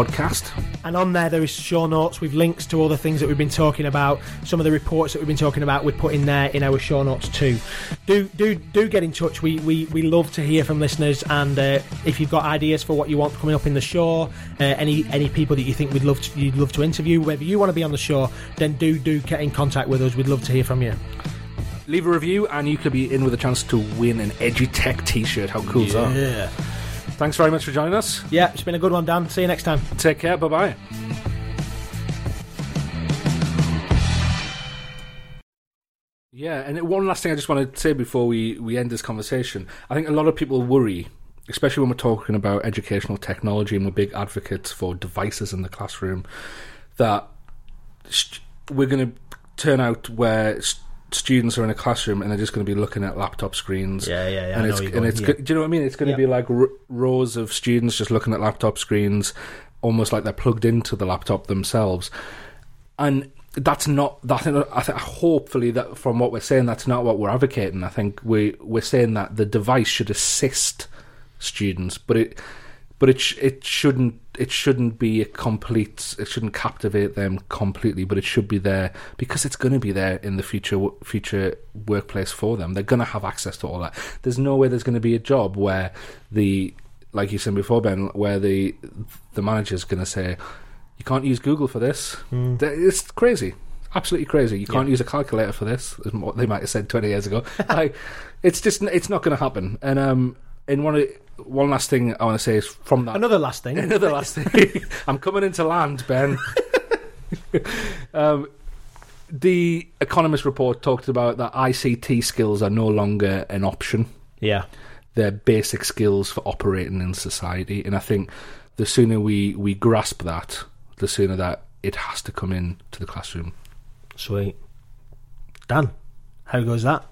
[SPEAKER 1] podcast.
[SPEAKER 2] And on there, there is show notes with links to all the things that we've been talking about. Some of the reports that we've been talking about, we put in there in our show notes too. Do do do get in touch. We we, we love to hear from listeners, and uh, if you've got ideas for what you want coming up in the show, uh, any any people that you think we'd love to, you'd love to interview, whether you want to be on the show, then do do get in contact with us. We'd love to hear from you.
[SPEAKER 1] Leave a review, and you could be in with a chance to win an Edutech T-shirt. How cool is that?
[SPEAKER 2] Yeah,
[SPEAKER 1] Thanks very much for joining us.
[SPEAKER 2] yeah. It's been a good one, Dan. See you next time.
[SPEAKER 1] Take care. Bye bye. Yeah, and one last thing I just want to say before we, we end this conversation. I think a lot of people worry, especially when we're talking about educational technology and we're big advocates for devices in the classroom, that we're going to turn out where st- students are in a classroom and they're just going to be looking at laptop screens.
[SPEAKER 2] Yeah, yeah, yeah,
[SPEAKER 1] And
[SPEAKER 2] know
[SPEAKER 1] it's,
[SPEAKER 2] where
[SPEAKER 1] and
[SPEAKER 2] you're
[SPEAKER 1] it's
[SPEAKER 2] going,
[SPEAKER 1] go- do you know what I mean? It's going to
[SPEAKER 2] Yeah.
[SPEAKER 1] be like r- rows of students just looking at laptop screens, almost like they're plugged into the laptop themselves. And that's not that. I think hopefully that from what we're saying, that's not what we're advocating. I think we we're saying that the device should assist students, but it but it sh- it shouldn't it shouldn't be a complete. It shouldn't captivate them completely, but it should be there because it's going to be there in the future future workplace for them. They're going to have access to all that. There's no way there's going to be a job where the like you said before, Ben, where the the manager's going to say you can't use Google for this. Th- It's crazy. Absolutely crazy. You can't use a calculator for this. Is what they might have said twenty years ago. like, it's just it's not going to happen. And um, and one of, one last thing I want to say is from that
[SPEAKER 2] Another last thing.
[SPEAKER 1] Another last thing. I'm coming into land, Ben. um, the Economist report talked about that ICT skills are no longer an option.
[SPEAKER 2] yeah.
[SPEAKER 1] They're basic skills for operating in society. And I think the sooner we, we grasp that, the sooner that it has to come in to the classroom.
[SPEAKER 2] Sweet. Dan, how goes that?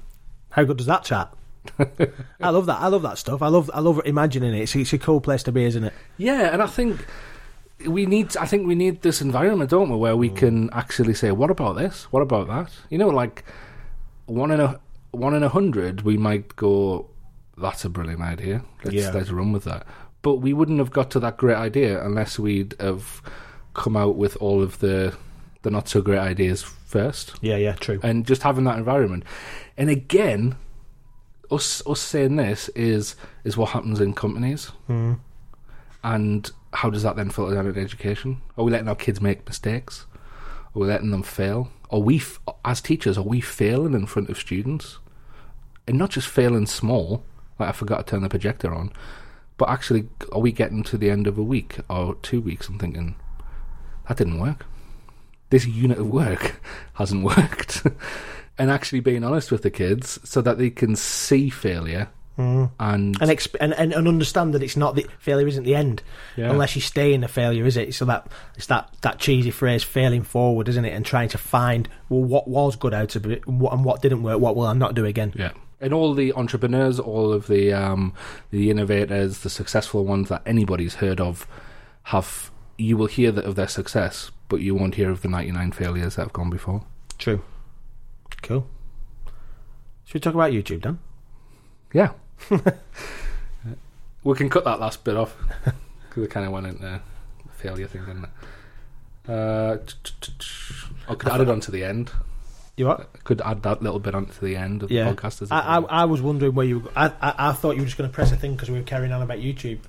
[SPEAKER 2] How good does that chat? I love that. I love that stuff. I love. I love imagining it. It's, it's a cool place to be, isn't it?
[SPEAKER 1] Yeah, and I think we need. I think we need this environment, don't we, where we mm. can actually say, "What about this? What about that?" You know, like one in a one in a hundred, we might go, "That's a brilliant idea. Let's
[SPEAKER 2] Yeah.
[SPEAKER 1] let's run with that." But we wouldn't have got to that great idea unless we'd have come out with all of the the not so great ideas first
[SPEAKER 2] Yeah. Yeah. True.
[SPEAKER 1] and just having that environment. And again, us us saying this is is what happens in companies. Hmm. And how does that then filter down into education? Are we letting our kids make mistakes? Are we letting them fail? Are we, f- as teachers, are we failing in front of students? And not just failing small, like I forgot to turn the projector on, but actually, are we getting to the end of a week or two weeks and thinking, that didn't work? This unit of work hasn't worked. and actually being honest with the kids so that they can see failure and,
[SPEAKER 2] and, exp- and and and understand that it's not the failure isn't the end
[SPEAKER 1] Yeah.
[SPEAKER 2] unless you stay in the failure, is it? So that it's that that cheesy phrase, failing forward, isn't it? And trying to find well what was good out of it and what, and what didn't work. What will I not do again?
[SPEAKER 1] Yeah. And all the entrepreneurs, all of the um, the innovators, the successful ones that anybody's heard of, have you will hear that of their success, but you won't hear of the ninety nine failures that have gone before.
[SPEAKER 2] True. Cool. Should we talk about YouTube, Dan?
[SPEAKER 1] Yeah. we can cut that last bit off because it kind of went into the failure thing, didn't it? Uh, I could add it onto the end.
[SPEAKER 2] You what?
[SPEAKER 1] I could add that little bit onto the end of
[SPEAKER 2] Yeah.
[SPEAKER 1] the podcast. As
[SPEAKER 2] I was wondering where you. I I, I thought you were just going to press a thing because we were carrying on about YouTube.